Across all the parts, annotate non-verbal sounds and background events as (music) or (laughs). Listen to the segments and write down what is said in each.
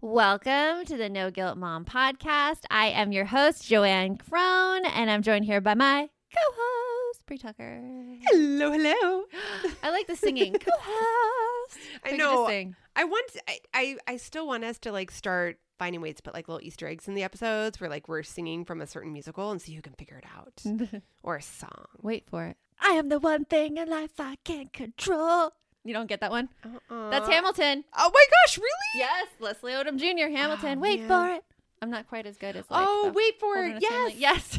Welcome to the No Guilt Mom podcast. I am your host, JoAnn Crohn, and I'm joined here by my co host, Brie Tucker. Hello, hello. (gasps) I like the singing. (laughs) co host. I know. I want I, I I still want us to like start finding ways to put like little Easter eggs in the episodes where like we're singing from a certain musical and see who can figure it out. (laughs) or a song. Wait for it. I am the one thing in life I can't control. You don't get that one? Uh-uh. That's Hamilton. Oh my gosh, really? Yes, Leslie Odom Jr. Hamilton. Oh, Wait man. for it. I'm not quite as good as like. oh, wait for it. Family. Yes.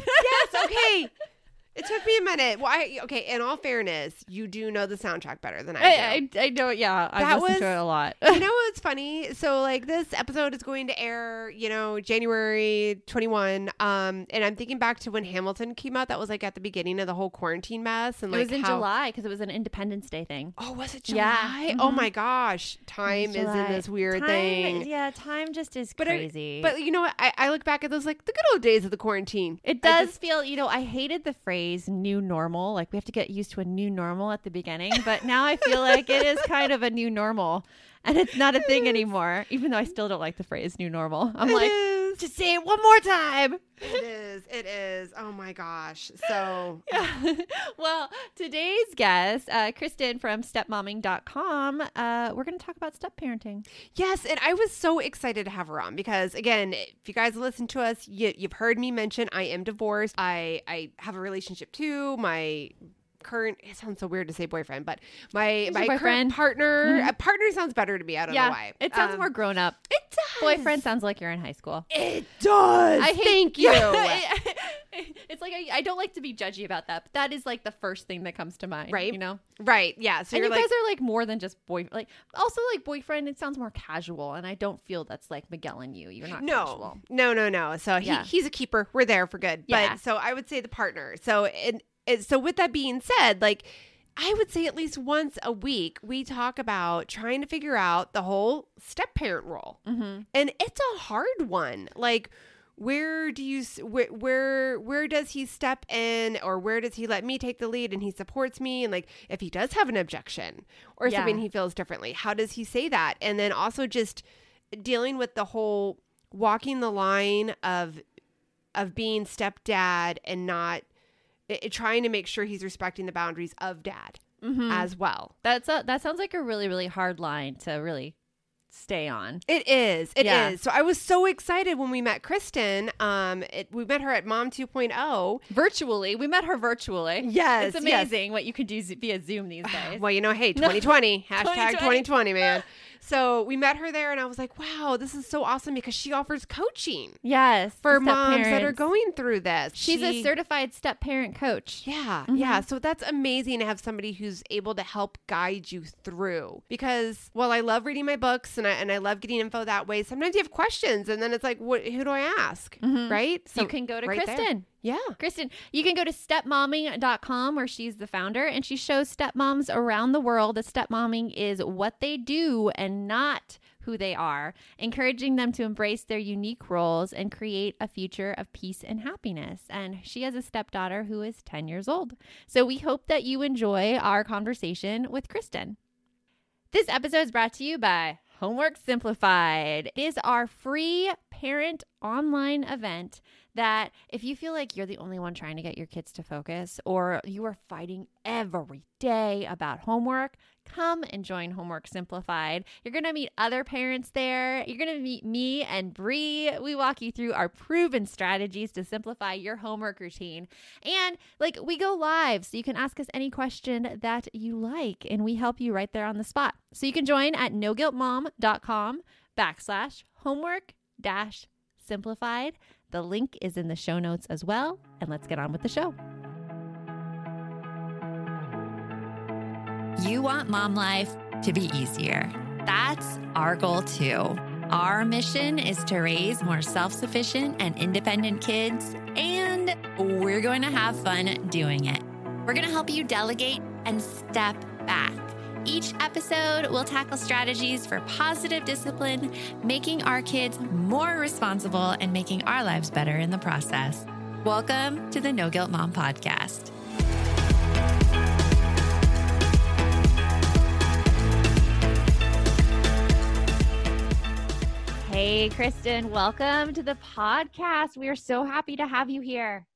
(laughs) Yes. yes, okay. (laughs) It took me a minute. Well, okay, in all fairness, you do know the soundtrack better than I do. I, I, I know, yeah. I That listened to it a lot. you know (laughs) what's funny? So like this episode is going to air, you know, January 21. Um and I'm thinking back to when Hamilton came out. That was like at the beginning of the whole quarantine mess and it like was in how- July because it was an Independence Day thing. Oh, was it Yeah. July? Oh Mhm. my gosh. Time is in this weird Time- thing. Yeah, time just is But I- crazy. But you know what? I, I look back at those like the good old days of the quarantine. it does just- feel, you know, I hated the phrase new normal. Like we have to get used to a new normal at the beginning, but now I feel like it is kind of a new normal and it's not a thing anymore, even though I still don't like the phrase new normal. I'm It like, is. Just say it one more time. it is. It is. Oh my gosh. So Yeah. (laughs) well, today's guest, uh, Kristen from stepmomming.com, uh, we're going to talk about step parenting. Yes, and I was so excited to have her on because again, if you guys listen to us, you, you've heard me mention I am divorced. I I have a relationship too. My current it sounds so weird to say boyfriend, but my He's my your current boyfriend. partner Mhm. uh, partner sounds better to me. I don't know why. it sounds Um, more grown up. It does. Boyfriend sounds like you're in high school. It does. I hate, Thank (laughs) you. (laughs) it's like I, I don't like to be judgy about that, but that is like the first thing that comes to mind, Right. You know, right. Yeah. So and you like guys are like more than just boy. Like also like boyfriend. It sounds more casual, and I don't feel that's like Miguel and you. You're not no, casual. no, no, no. So Yeah. he's a keeper. We're there for good. Yeah. But so I would say the partner. So and so with that being said, like I would say at least once a week we talk about trying to figure out the whole step parent role, Mm-hmm. and it's a hard one. Like where do you where where where does he step in or where does he let me take the lead and he supports me and like if he does have an objection or Yeah. something he feels differently how does he say that and then also just dealing with the whole walking the line of of being stepdad and not i- i- trying to make sure he's respecting the boundaries of dad Mm-hmm. as well That's a, that sounds like a really really hard line to really stay on. It is. It is. Yeah. So I was so excited when we met Kristen. Um, it, we met her at Mom oh. 2.0. Virtually, we met her virtually. Yes, it's yes. amazing what you can do z- via Zoom these (sighs) days. Well, you know, hey, (laughs) 2020, (laughs) hashtag 2020. 2020, man. (laughs) So we met her there, and I was like, wow, this is so awesome because she offers coaching Yes. for moms that are going through this. She's a certified step parent coach. Yeah, Mhm. yeah. So that's amazing to have somebody who's able to help guide you through. Because while I love reading my books and I and I love getting info that way, sometimes you have questions, and then it's like, what? Who do I ask? Mhm. Right? So you can go to right there. Yeah. Kristen, you can go to stepmomming.com where she's the founder and she shows stepmoms around the world that stepmomming is what they do and not who they are, encouraging them to embrace their unique roles and create a future of peace and happiness. And she has a stepdaughter who is 10 years old. So we hope that you enjoy our conversation with Kristen. This episode is brought to you by Homework Simplified. Is our free parent online event that if you feel like you're the only one trying to get your kids to focus or you are fighting every day about homework, come and join Homework Simplified. You're going to meet other parents there. You're going to meet me and Brie. We walk you through our proven strategies to simplify your homework routine. And like we go live so you can ask us any question that you like and we help you right there on the spot. So you can join at noguiltmom.com backslash homework dash simplified. The link is in the show notes as well. And let's get on with the show. You want mom life to be easier. That's our goal too. Our mission is to raise more self sufficient and independent kids, and we're going to have fun doing it. We're going to help you delegate and step back. Each episode we'll tackle strategies for positive discipline, making our kids more responsible and making our lives better in the process. Welcome to the No Guilt Mom Podcast. Hey, Kristen, welcome to the podcast. We are so happy to have you here.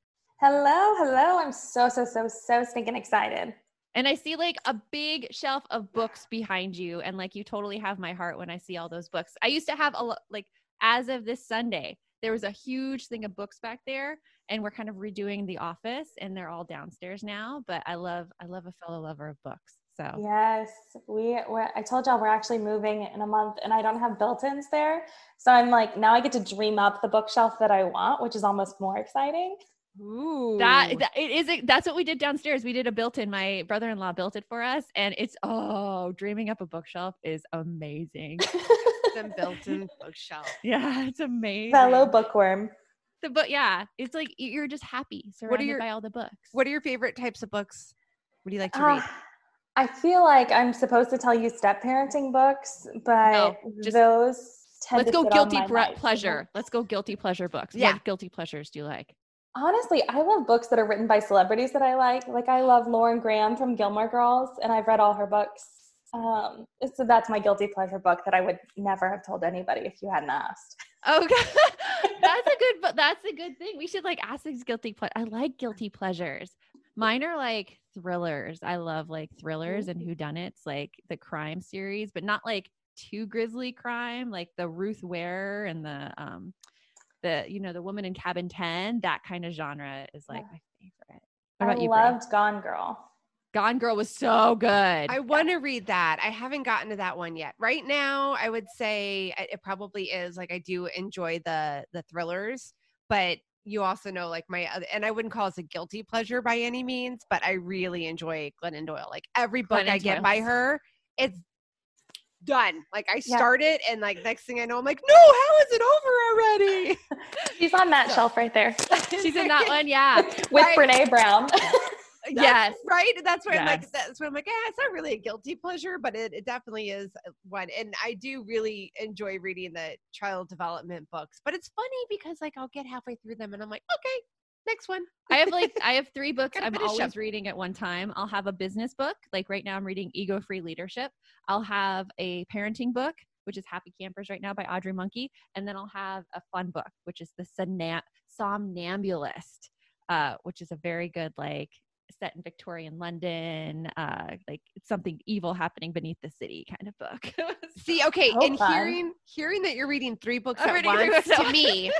Hello, hello. I'm so, so, so, so stinking excited. And I see like a big shelf of books behind you. And like you totally have my heart when I see all those books. I used to have a lot, like as of this Sunday, there was a huge thing of books back there. And we're kind of redoing the office and they're all downstairs now. But I love, I love a fellow lover of books. So Yes, we. We're, I told y'all we're actually moving in a month, and I don't have built-ins there, so I'm like now I get to dream up the bookshelf that I want, which is almost more exciting. Ooh. that, that it is that's what we did downstairs. We did a built-in. My brother-in-law built it for us, and it's oh, dreaming up a bookshelf is amazing. (laughs) Some built-in bookshelf. yeah, it's amazing. Fellow bookworm. the book yeah it's like you're just happy surrounded your- by all the books What are your favorite types of books? What do you like to ah, read? I feel like I'm supposed to tell you step parenting books, but No, just- those tend let's to go sit on guilty my ple- life. pleasure let's go guilty pleasure books Yeah. what guilty pleasures do you like Honestly, I love books that are written by celebrities that I like. Like I love Lauren Graham from Gilmore Girls, and I've read all her books. Um, so that's my guilty pleasure book that I would never have told anybody if you hadn't asked. okay (laughs) (laughs) that's a good but that's a good thing we should like ask these guilty ple- i like guilty pleasures mine are like thrillers i love like thrillers and whodunits like the crime series but not like too grisly crime like the ruth ware and the um the you know the woman in cabin 10 that kind of genre is like Yeah. my favorite what about I you Brie? loved Gone Girl. Gone Girl was so good. I want to read that. I haven't gotten to that one yet. Right now, I would say it it probably is like I do enjoy the the thrillers, but you also know like my other, and I wouldn't call this a guilty pleasure by any means, but I really enjoy Glennon Doyle. Like every book Glennon I get Doyle. by her, it's done. Like I Yeah. start it, and like next thing I know, I'm like, no, how is it over already? (laughs) She's on that shelf right there She's in that (laughs) one, yeah. with Right. Brene Brown. Yes. right that's why i'm like Yes. that's why i'm like yeah it's not really a guilty pleasure but it, it definitely is one and i do really enjoy reading the child development books but it's funny because like i'll get halfway through them and i'm like okay next one I have like (laughs) I have three books I'm always reading at one time. I'll have a business book, like right now I'm reading Ego Free Leadership. I'll have a parenting book, which is Happy Campers right now by Audrey Monke, and then I'll have a fun book, which is the Somna- Somnambulist, uh, which is a very good like set in Victorian London, uh, like something evil happening beneath the city kind of book. (laughs) see okay Oh, and fun. hearing hearing that you're reading three books I'm at once to me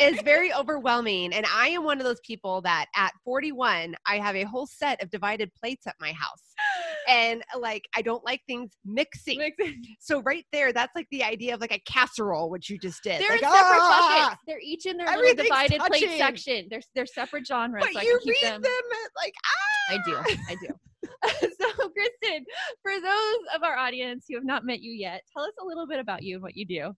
is very overwhelming and i am one of those people that at 41 i have a whole set of divided plates at my house and like I don't like things mixing. So right there, that's like the idea of like a casserole, which you just did. They're like, in separate ah! buckets. They're each in their little Everything's divided plate section. They're they're separate genres. But so I you can keep read them. them like ah. I do. I do. (laughs) so, Kristen, for those of our audience who have not met you yet, tell us a little bit about you and what you do.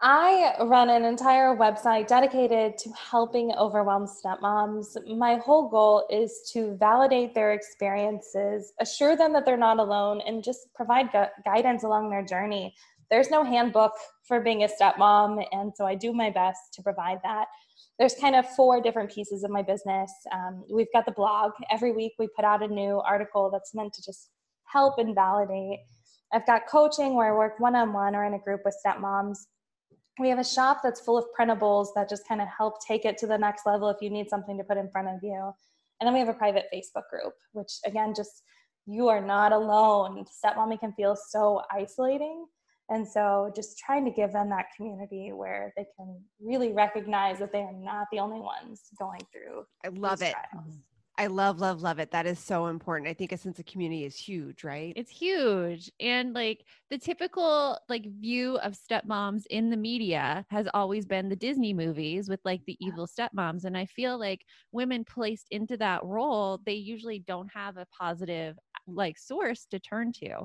I run an entire website dedicated to helping overwhelmed stepmoms. My whole goal is to validate their experiences, assure them that they're not alone, and just provide gu- guidance along their journey. There's no handbook for being a stepmom, and so I do my best to provide that. There's kind of four different pieces of my business. Um, we've got the blog. Every week we put out a new article that's meant to just help and validate. I've got coaching where I work one on one or in a group with stepmoms we have a shop that's full of printables that just kind of help take it to the next level if you need something to put in front of you. And then we have a private Facebook group, which again, just you are not alone. Stepmomming can feel so isolating. And so just trying to give them that community where they can really recognize that they are not the only ones going through. I love it. trials. I love, love, love it. That is so important. I think a sense of community is huge, right? It's huge. And like the typical like view of stepmoms in the media has always been the Disney movies with like the evil stepmoms. And I feel like women placed into that role, they usually don't have a positive like source to turn to.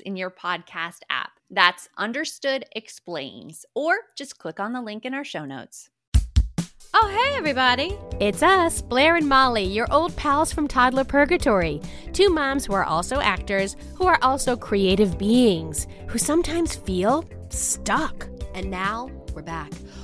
in your podcast app. That's Understood Explains, or just click on the link in our show notes. Oh, hey, everybody. It's us, Blair and Molly, your old pals from Toddler Purgatory. Two moms who are also actors, who are also creative beings, who sometimes feel stuck. And now we're back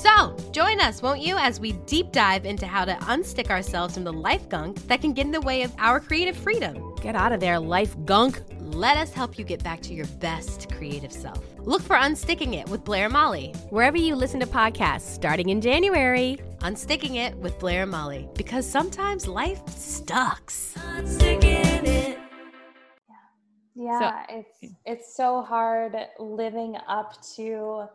So, join us, won't you, as we deep dive into how to unstick ourselves from the life gunk that can get in the way of our creative freedom. Get out of there, life gunk. Let us help you get back to your best creative self. Look for Unsticking It with Blair and Molly. Wherever you listen to podcasts, starting in January. Unsticking It with Blair and Molly. Because sometimes life sucks. Yeah, it's it's so hard living up to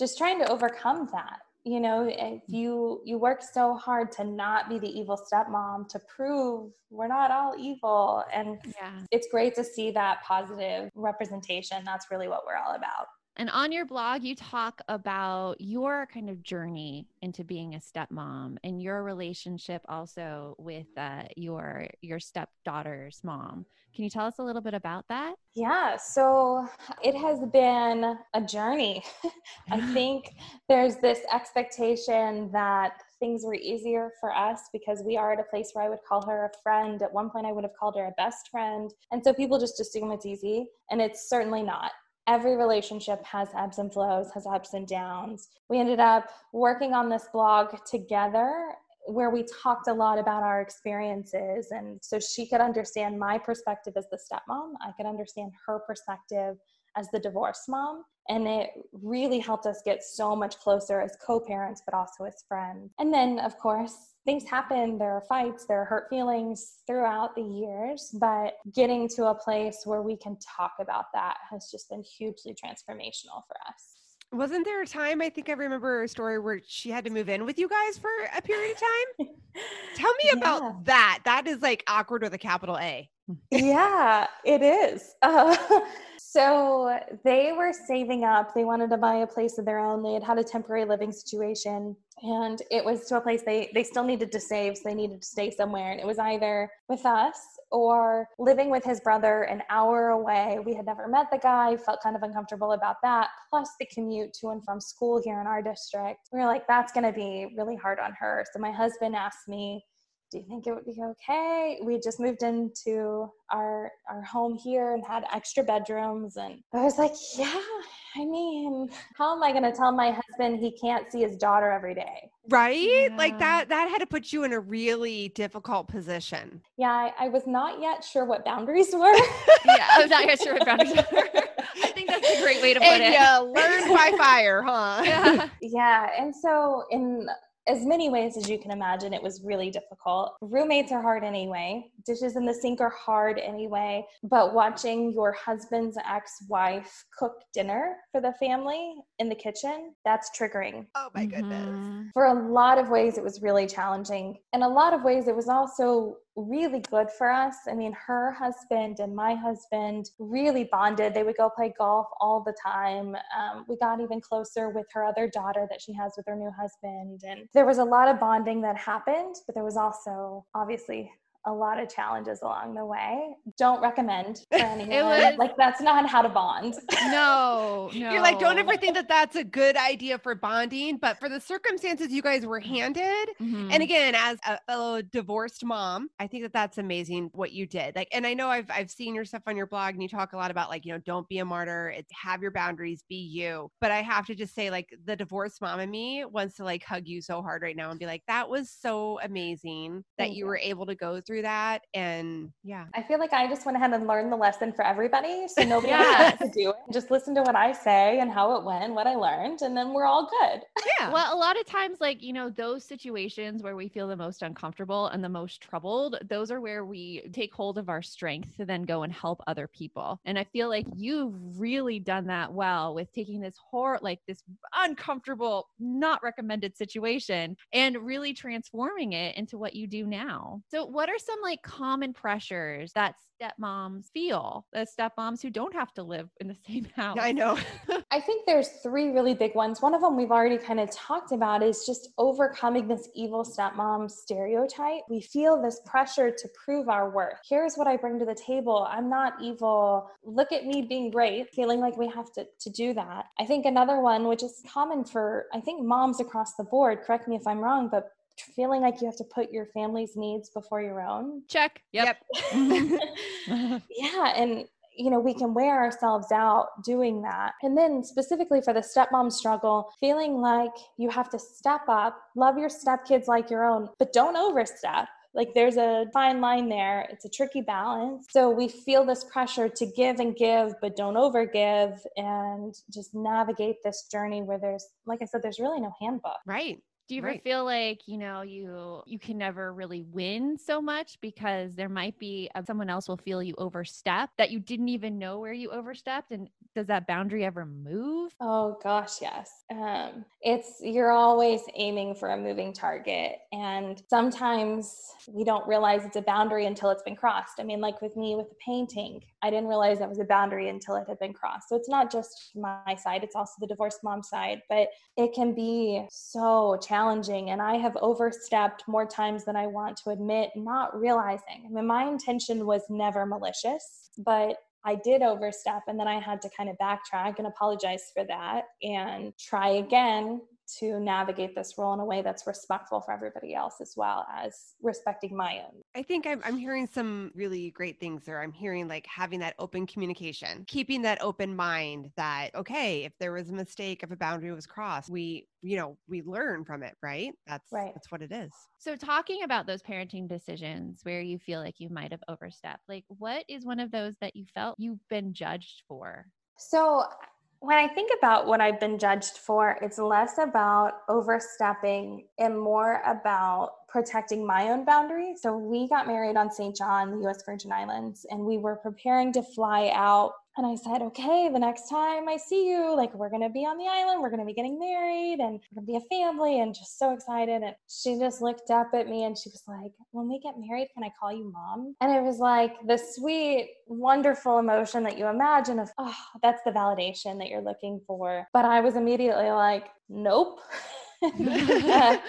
just trying to overcome that. You know, if mm. you you work so hard to not be the evil stepmom, to prove we're not all evil, and Yeah. it's great to see that positive representation. That's really what we're all about. And on your blog, you talk about your kind of journey into being a stepmom and your relationship also with uh, your your stepdaughter's mom. Can you tell us a little bit about that? Yeah, so it has been a journey. (laughs) I (laughs) think there's this expectation that things were easier for us because we are at a place where I would call her a friend. At one point, I would have called her a best friend. And so people just assume it's easy, and it's certainly not. Every relationship has ebbs and flows, has ups and downs. We ended up working on this blog together where we talked a lot about our experiences and so she could understand my perspective as the stepmom i could understand her perspective as the divorce mom. And it really helped us get so much closer as co parents, but also as friends. And then, of course, things happen. There are fights, there are hurt feelings throughout the years, but getting to a place where we can talk about that has just been hugely transformational for us. Wasn't there a time I think I remember a story where she had to move in with you guys for a period of time? (laughs) Tell me Yeah. about that. That is like awkward with a capital A. yeah, it is. Uh, (laughs) so they were saving up. They wanted to buy a place of their own. They had had a temporary living situation, and it was to a place they they still needed to save. So they needed to stay somewhere, and it was either with us or living with his brother an hour away. We had never met the guy, felt kind of uncomfortable about that. Plus the commute to and from school here in our district. We were like, that's going to be really hard on her. So my husband asked me do you think it would be okay? We just moved into our our home here and had extra bedrooms and I was like, yeah, I mean, how am I going to tell my husband he can't see his daughter every day? Right? Like that that had to put you in a really difficult position. Yeah, I, I was not yet sure what boundaries were. yeah, I was not yet sure what boundaries (laughs) were. I think that's a great way to put And it. you learn by fire, huh? (laughs) Yeah. yeah, and so in as many ways as you can imagine, it was really difficult. Roommates are hard anyway. Dishes in the sink are hard anyway. But watching your husband's ex wife cook dinner for the family in the kitchen, that's triggering. Oh my goodness. Mhm. For a lot of ways, it was really challenging. In a lot of ways, it was also really good for us. I mean, her husband and my husband really bonded. They would go play golf all the time. Um, we got even closer with her other daughter that she has with her new husband. And there was a lot of bonding that happened, but there was also obviously a lot of challenges along the way. Don't recommend (laughs) for anyone. was- like, that's not how to bond. No, no. (laughs) You're like, don't ever think that that's a good idea for bonding, but for the circumstances you guys were handed, Mhm. and again as a fellow divorced mom i think that that's amazing what you did like and i know i've i've seen your stuff on your blog and you talk a lot about like you know don't be a martyr it's have your boundaries be you but i have to just say like the divorced mom in me wants to like hug you so hard right now and be like that was so amazing that Thank you. were able to go through that and yeah I feel like I just went ahead and learned the lesson for everybody. So nobody Yes. else has to do it. Just listen to what I say and how it went, what I learned, and then we're all good. (laughs) yeah Well, a lot of times, like, you know, those situations where we feel the most uncomfortable and the most troubled, those are where we take hold of our strength to then go and help other people. And I feel like you've really done that well with taking this horror, like this uncomfortable, not recommended situation and really transforming it into what you do now. So, what are some like common pressures that stepmoms feel, the stepmoms who don't have to live in the (laughs) same house? i know (laughs) I think there's three really big ones. One of them we've already kind of talked about is just overcoming this evil stepmom stereotype. We feel this pressure to prove our worth. Here's what I bring to the table. I'm not evil. Look at me being great, feeling like we have to, to do that. I think another one, which is common for, I think, moms across the board, correct me if I'm wrong, but feeling like you have to put your family's needs before your own. Check. Yep. (laughs) yeah and you know we can wear ourselves out doing that. And then specifically for the stepmom struggle feeling like you have to step up love your stepkids like your own but don't overstep. Like there's a fine line there. It's a tricky balance. So we feel this pressure to give and give but don't overgive and just navigate this journey where there's like i said there's really no handbook. Right Do you ever Right. feel like you know you you can never really win so much because there might be uh, someone else will feel you overstep that you didn't even know where you overstepped and does that boundary ever move? Oh gosh, yes. Um, it's you're always aiming for a moving target, and sometimes we don't realize it's a boundary until it's been crossed. I mean, like with me with the painting, I didn't realize that was a boundary until it had been crossed. So it's not just my side; it's also the divorced mom side. But it can be so challenging, and I have overstepped more times than I want to admit, not realizing. I mean, my intention was never malicious, but I did overstep and then I had to kind of backtrack and apologize for that and try again to navigate this role in a way that's respectful for everybody else as well as respecting my own. I think I'm, I'm hearing some really great things there. I'm hearing like having that open communication, keeping that open mind that, okay, if there was a mistake, if a boundary was crossed, we, you know, we learn from it, right? That's, Right. that's what it is. So talking about those parenting decisions where you feel like you might have overstepped, like what is one of those that you felt you've been judged for? So when I think about what I've been judged for, it's less about overstepping and more about protecting my own boundaries. So we got married on St. John, the US Virgin Islands, and we were preparing to fly out and I said, okay, the next time I see you, like we're to be on the island, we're to be getting married and we're to be a family and just so excited. And she just looked up at me and she was like, when we get married, can I call you mom? And it was like the sweet, wonderful emotion that you imagine of, oh, that's the validation that you're looking for. But I was immediately like, nope. (laughs) (laughs)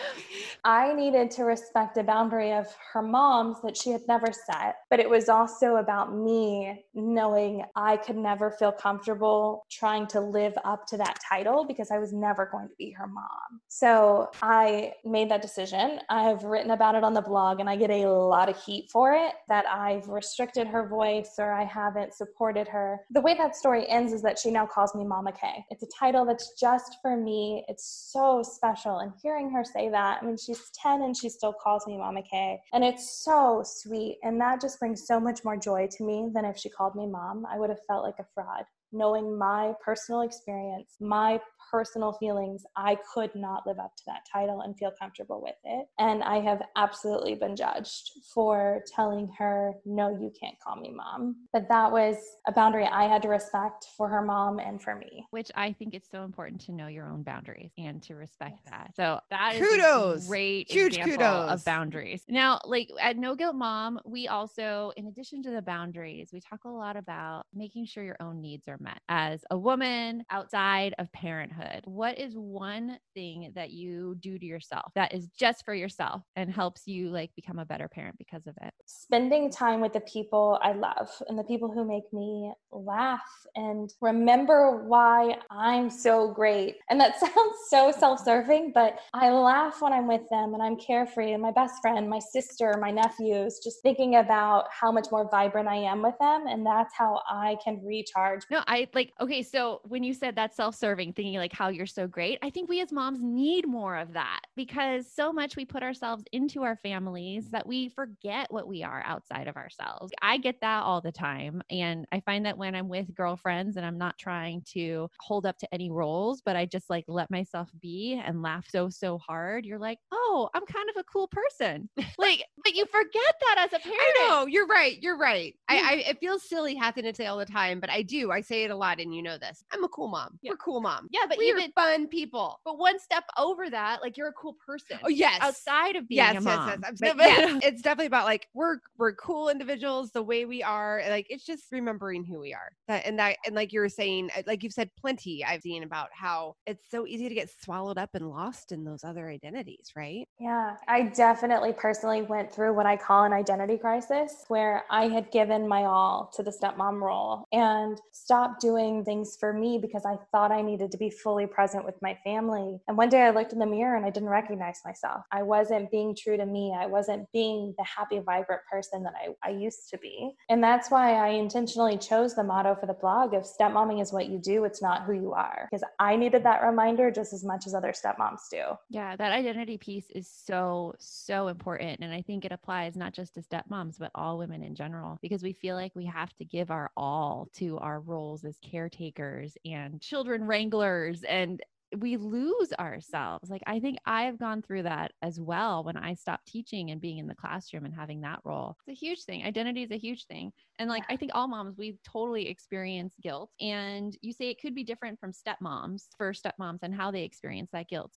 I needed to respect a boundary of her mom's that she had never set, but it was also about me knowing I could never feel comfortable trying to live up to that title because I was never going to be her mom. So I made that decision. I've written about it on the blog and I get a lot of heat for it that I've restricted her voice or I haven't supported her. The way that story ends is that she now calls me Mama K. It's a title that's just for me. It's so special. And hearing her say that, I mean, she's 10 and she still calls me Mama K. And it's so sweet. And that just brings so much more joy to me than if she called me mom. I would have felt like a fraud knowing my personal experience, my personal feelings, I could not live up to that title and feel comfortable with it. And I have absolutely been judged for telling her, no, you can't call me mom. But that was a boundary I had to respect for her mom and for me. Which I think it's so important to know your own boundaries and to respect yes. that. So that is kudos. great Huge example kudos. of boundaries. Now, like at No Guilt Mom, we also, in addition to the boundaries, we talk a lot about making sure your own needs are met as a woman outside of parenthood. What is one thing that you do to yourself that is just for yourself and helps you like become a better parent because of it? Spending time with the people I love and the people who make me laugh and remember why I'm so great. And that (laughs) sounds so self-serving, but I laugh when I'm with them and I'm carefree and my best friend, my sister, my nephews, just thinking about how much more vibrant I am with them and that's how I can recharge. No, I like okay, so when you said that self-serving, thinking like how you're so great, I think we as moms need more of that because so much we put ourselves into our families that we forget what we are outside of ourselves. I get that all the time. And I find that when I'm with girlfriends and I'm not trying to hold up to any roles, but I just like let myself be and laugh so, so hard, you're like, oh, I'm kind of a cool person. (laughs) like, but you forget that as a parent. I know, you're right. You're right. I, I it feels silly having to say all the time, but I do. I say it a lot and you know this. I'm a cool mom. Yeah. We're a cool mom. Yeah, but we're even fun people. But one step over that, like you're a cool person. Oh yes, outside of being yes, a mom. Yes, yes, yes. But, yes. (laughs) it's definitely about like we're we're cool individuals the way we are. Like it's just remembering who we are. That and that and like you were saying, uh, like you've said plenty. I've seen about how it's so easy to get swallowed up and lost in those other identities, right? Yeah, I definitely personally went through what I call an identity crisis, where I had given my all to the stepmom role and stopped doing things for me because I thought I needed to be fully present with my family. And one day I looked in the mirror and I didn't recognize myself. I wasn't being true to me. I wasn't being the happy, vibrant person that I, I used to be. And that's why I intentionally chose the motto for the blog of stepmomming is what you do, it's not who you are. Because I needed that reminder just as much as other stepmoms do. Yeah, that identity piece is so, so important. And I think it applies not just to stepmoms, but all women in general, because we feel like we have to give our all to our roles as caretakers and children wranglers and we lose ourselves. Like I think I've gone through that as well when I stopped teaching and being in the classroom and having that role. It's a huge thing. Identity is a huge thing. And like I think all moms we totally experience guilt and you say it could be different from stepmoms for stepmoms and how they experience that guilt.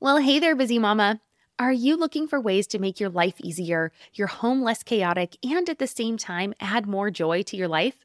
Well, hey there busy mama. Are you looking for ways to make your life easier, your home less chaotic, and at the same time add more joy to your life?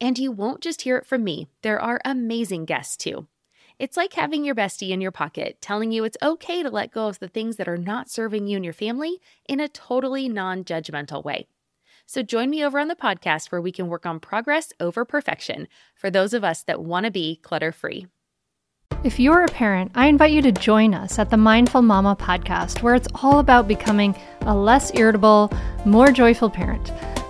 And you won't just hear it from me, there are amazing guests too. It's like having your bestie in your pocket telling you it's okay to let go of the things that are not serving you and your family in a totally non judgmental way. So join me over on the podcast where we can work on progress over perfection for those of us that want to be clutter free. If you're a parent, I invite you to join us at the Mindful Mama podcast, where it's all about becoming a less irritable, more joyful parent.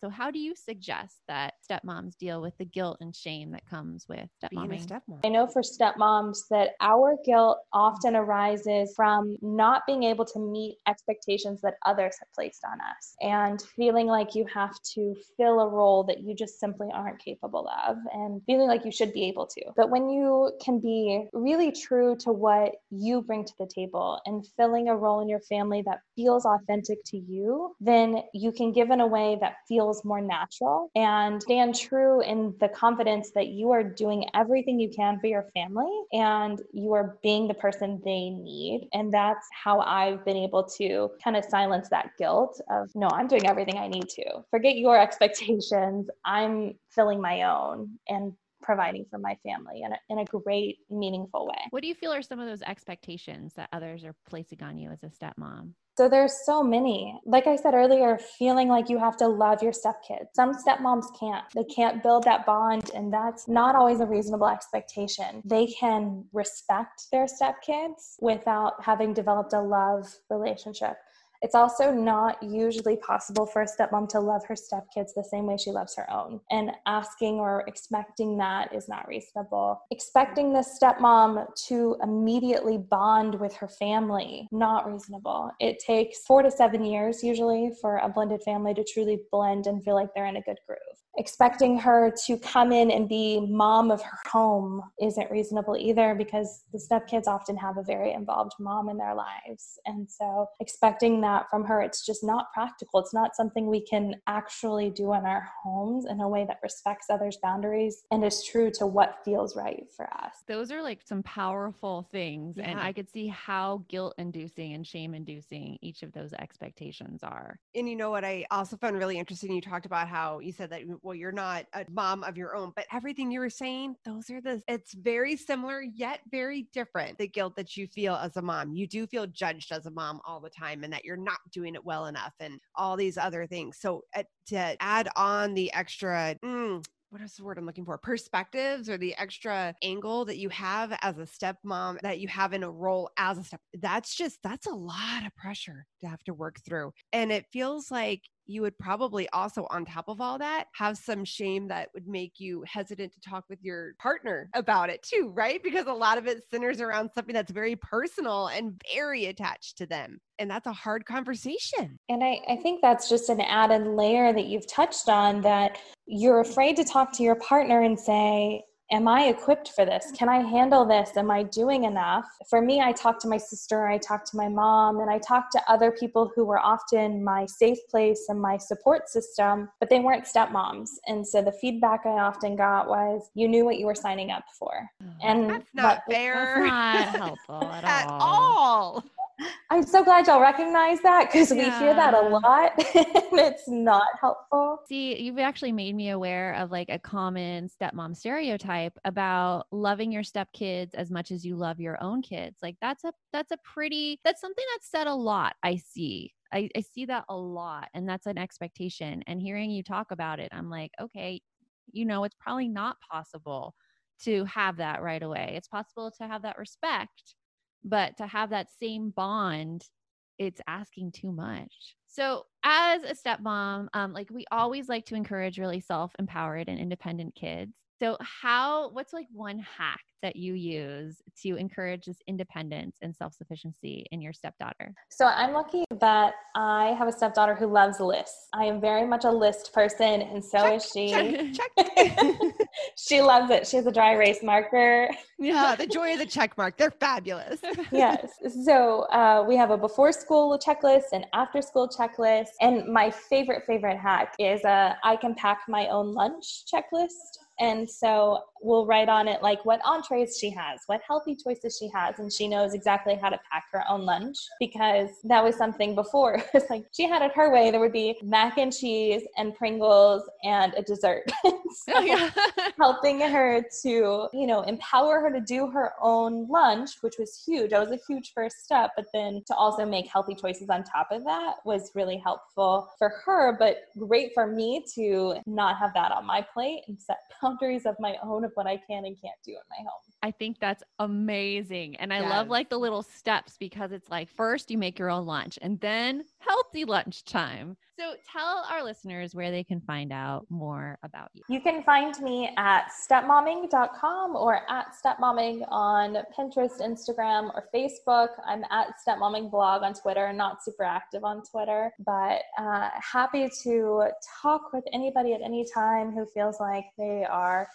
So, how do you suggest that stepmoms deal with the guilt and shame that comes with Being a stepmomming? stepmom. I know for stepmoms that our guilt often arises from not being able to meet expectations that others have placed on us and feeling like you have to fill a role that you just simply aren't capable of and feeling like you should be able to. But when you can be really true to what you bring to the table and filling a role in your family that feels authentic to you, then you can give in a way that feels more natural and stand true in the confidence that you are doing everything you can for your family and you are being the person they need. And that's how I've been able to kind of silence that guilt of, no, I'm doing everything I need to. Forget your (laughs) expectations. I'm filling my own and providing for my family in a, in a great, meaningful way. What do you feel are some of those expectations that others are placing on you as a stepmom? So there's so many. Like I said earlier, feeling like you have to love your stepkids. Some stepmoms can't. They can't build that bond, and that's not always a reasonable expectation. They can respect their stepkids without having developed a love relationship. It's also not usually possible for a stepmom to love her stepkids the same way she loves her own. And asking or expecting that is not reasonable. Expecting the stepmom to immediately bond with her family, not reasonable. It takes four to seven years usually for a blended family to truly blend and feel like they're in a good groove. Expecting her to come in and be mom of her home isn't reasonable either because the stepkids often have a very involved mom in their lives. And so expecting that from her, it's just not practical. It's not something we can actually do in our homes in a way that respects others' boundaries and is true to what feels right for us. Those are like some powerful things. And I could see how guilt inducing and shame inducing each of those expectations are. And you know what I also found really interesting? You talked about how you said that, well, you're not a mom of your own, but everything you were saying, those are the, it's very similar yet very different. The guilt that you feel as a mom. You do feel judged as a mom all the time and that you're not doing it well enough and all these other things. So uh, to add on the extra, mm, what is the word I'm looking for? Perspectives or the extra angle that you have as a stepmom that you have in a role as a step. That's just, that's a lot of pressure to have to work through. And it feels like you would probably also, on top of all that, have some shame that would make you hesitant to talk with your partner about it too, right? Because a lot of it centers around something that's very personal and very attached to them. And that's a hard conversation. And I, I think that's just an added layer that you've touched on that you're afraid to talk to your partner and say, Am I equipped for this? Can I handle this? Am I doing enough? For me, I talked to my sister, I talked to my mom, and I talked to other people who were often my safe place and my support system, but they weren't stepmoms. And so the feedback I often got was, You knew what you were signing up for. Oh, and That's not but- fair That's not (laughs) helpful at, at all. I'm so glad y'all recognize that because we hear that a lot (laughs) and it's not helpful. See, you've actually made me aware of like a common stepmom stereotype about loving your stepkids as much as you love your own kids. Like that's a that's a pretty that's something that's said a lot. I see. I, I see that a lot, and that's an expectation. And hearing you talk about it, I'm like, okay, you know, it's probably not possible to have that right away. It's possible to have that respect, but to have that same bond, it's asking too much. So, as a stepmom, um, like we always like to encourage really self empowered and independent kids. So, how, what's like one hack that you use to encourage this independence and self sufficiency in your stepdaughter? So I'm lucky that I have a stepdaughter who loves lists. I am very much a list person, and so is she. Check, (laughs) check. (laughs) she loves it. She has a dry erase marker. yeah, the joy of the check mark. They're fabulous. (laughs) yes. So uh, we have a before school checklist and after school checklist. And my favorite, favorite hack is uh, I can pack my own lunch checklist. And so we'll write on it like what entrees she has, what healthy choices she has, and she knows exactly how to pack her own lunch because that was something before. (laughs) it's like she had it her way. There would be mac and cheese and Pringles and a dessert. (laughs) so Oh, yeah. (laughs) helping her to, you know, empower her to do her own lunch, which was huge. That was a huge first step. But then to also make healthy choices on top of that was really helpful for her, but great for me to not have that on my plate and set boundaries of my own what I can and can't do in my home. I think that's amazing. And I love like the little steps because it's like first you make your own lunch and then healthy lunch time. So tell our listeners where they can find out more about you. You can find me at stepmomming.com or at stepmomming on Pinterest, Instagram, or Facebook. I'm at stepmomming blog on Twitter, not super active on Twitter, but uh, happy to talk with anybody at any time who feels like they are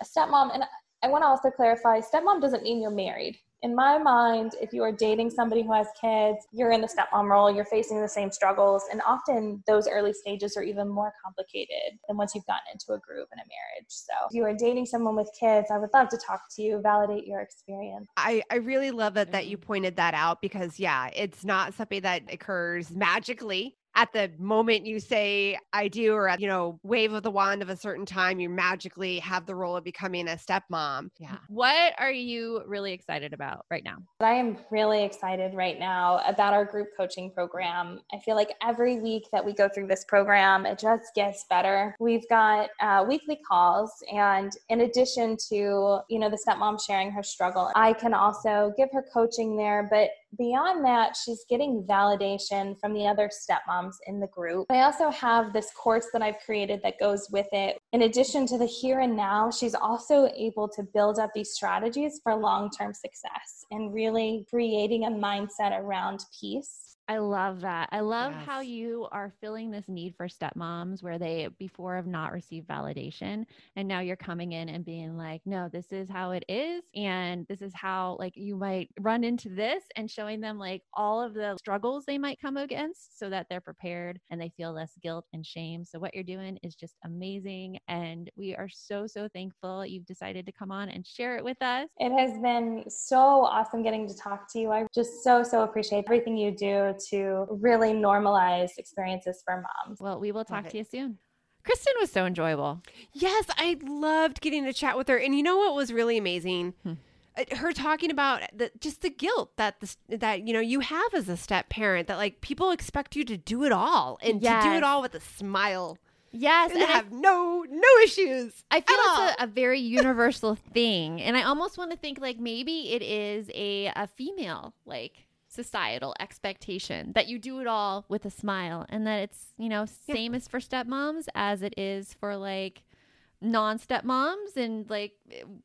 a stepmom. And I want to also clarify stepmom doesn't mean you're married. In my mind, if you are dating somebody who has kids, you're in the stepmom role, you're facing the same struggles. And often those early stages are even more complicated than once you've gotten into a groove in a marriage. So if you are dating someone with kids, I would love to talk to you, validate your experience. I, I really love that that you Mhm. pointed that out because yeah, it's not something that occurs magically at the moment you say I do or at, you know, wave of the wand of a certain time, you magically have the role of becoming a stepmom. Yeah. What are you really excited about right now? I am really excited right now about our group coaching program. I feel like every week that we go through this program, it just gets better. We've got uh, weekly calls, and in addition to you know the stepmom sharing her struggle, I can also give her coaching there. But beyond that, she's getting validation from the other stepmoms in the group. I also have this course that I've created that goes with it. In addition to the here and now, she's also able to build up these strategies for long term success and really creating a mindset around peace. I love that. I love how you are filling this need for stepmoms where they before have not received validation. And now you're coming in and being like, no, this is how it is. And this is how, like, you might run into this and showing them, like, all of the struggles they might come against so that they're prepared and they feel less guilt and shame. So, what you're doing is just amazing. And we are so, so thankful you've decided to come on and share it with us. It has been so awesome getting to talk to you. I just so, so appreciate everything you do to really normalize experiences for moms. Well, we will talk it. to you soon. Kristen was so enjoyable. Yes, I loved getting to chat with her. And you know what was really amazing? Hmm. Uh, Her talking about the, just the guilt that this, that you know you have as a step parent that like people expect you to do it all and to do it all with a smile Yes. and and I have no no issues. I feel at all. it's a, a very universal thing. And I almost want to think like maybe it is a, a female like societal expectation that you do it all with a smile and that it's, you know, Yeah. same as for stepmoms as it is for like non stepmoms and like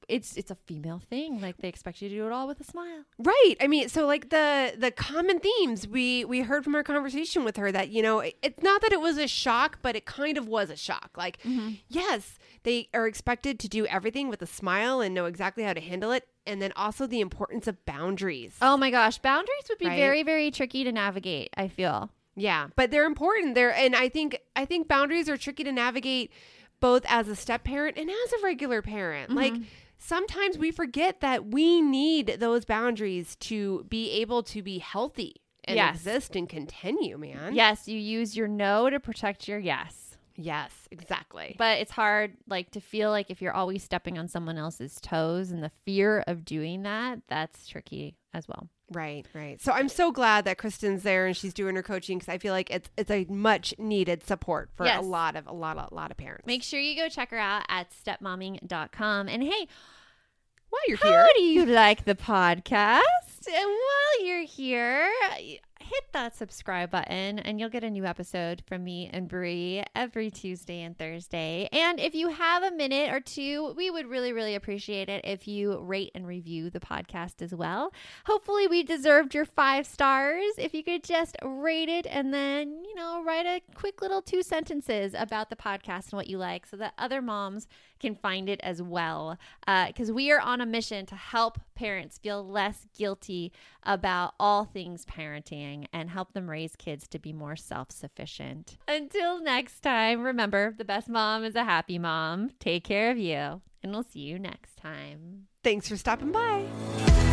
it's it's a female thing. Like they expect you to do it all with a smile. Right. I mean, so like the the common themes we we heard from our conversation with her that you know it- it's not that it was a shock, but it kind of was a shock. Like, mm-hmm. yes, they are expected to do everything with a smile and know exactly how to handle it, and then also the importance of boundaries. Oh my gosh, boundaries would be Right. very very tricky to navigate, I feel. Yeah, but they're important. They're and I think I think boundaries are tricky to navigate both as a step parent and as a regular parent. Mm-hmm. Like sometimes we forget that we need those boundaries to be able to be healthy and Yes. exist and continue, man. Yes, you use your no to protect your yes. Yes, exactly. But it's hard like to feel like if you're always stepping on someone else's toes and the fear of doing that, that's tricky as well. Right, right. So I'm so glad that Kristen's there and she's doing her coaching because I feel like it's it's a much needed support for Yes. a lot of a lot of a lot of parents. Make sure you go check her out at stepmomming.com. And hey, while you're here how here, do you like the podcast? And while you're here, hit that subscribe button and you'll get a new episode from me and Brie every Tuesday and Thursday. And if you have a minute or two, we would really, really appreciate it if you rate and review the podcast as well. Hopefully, we deserved your five stars. If you could just rate it and then, you know, write a quick little two sentences about the podcast and what you like so that other moms can find it as well. Uh, because we are on a mission to help parents feel less guilty about all things parenting and help them raise kids to be more self sufficient. Until next time, remember the best mom is a happy mom. Take care of you, and we'll see you next time. Thanks for stopping by.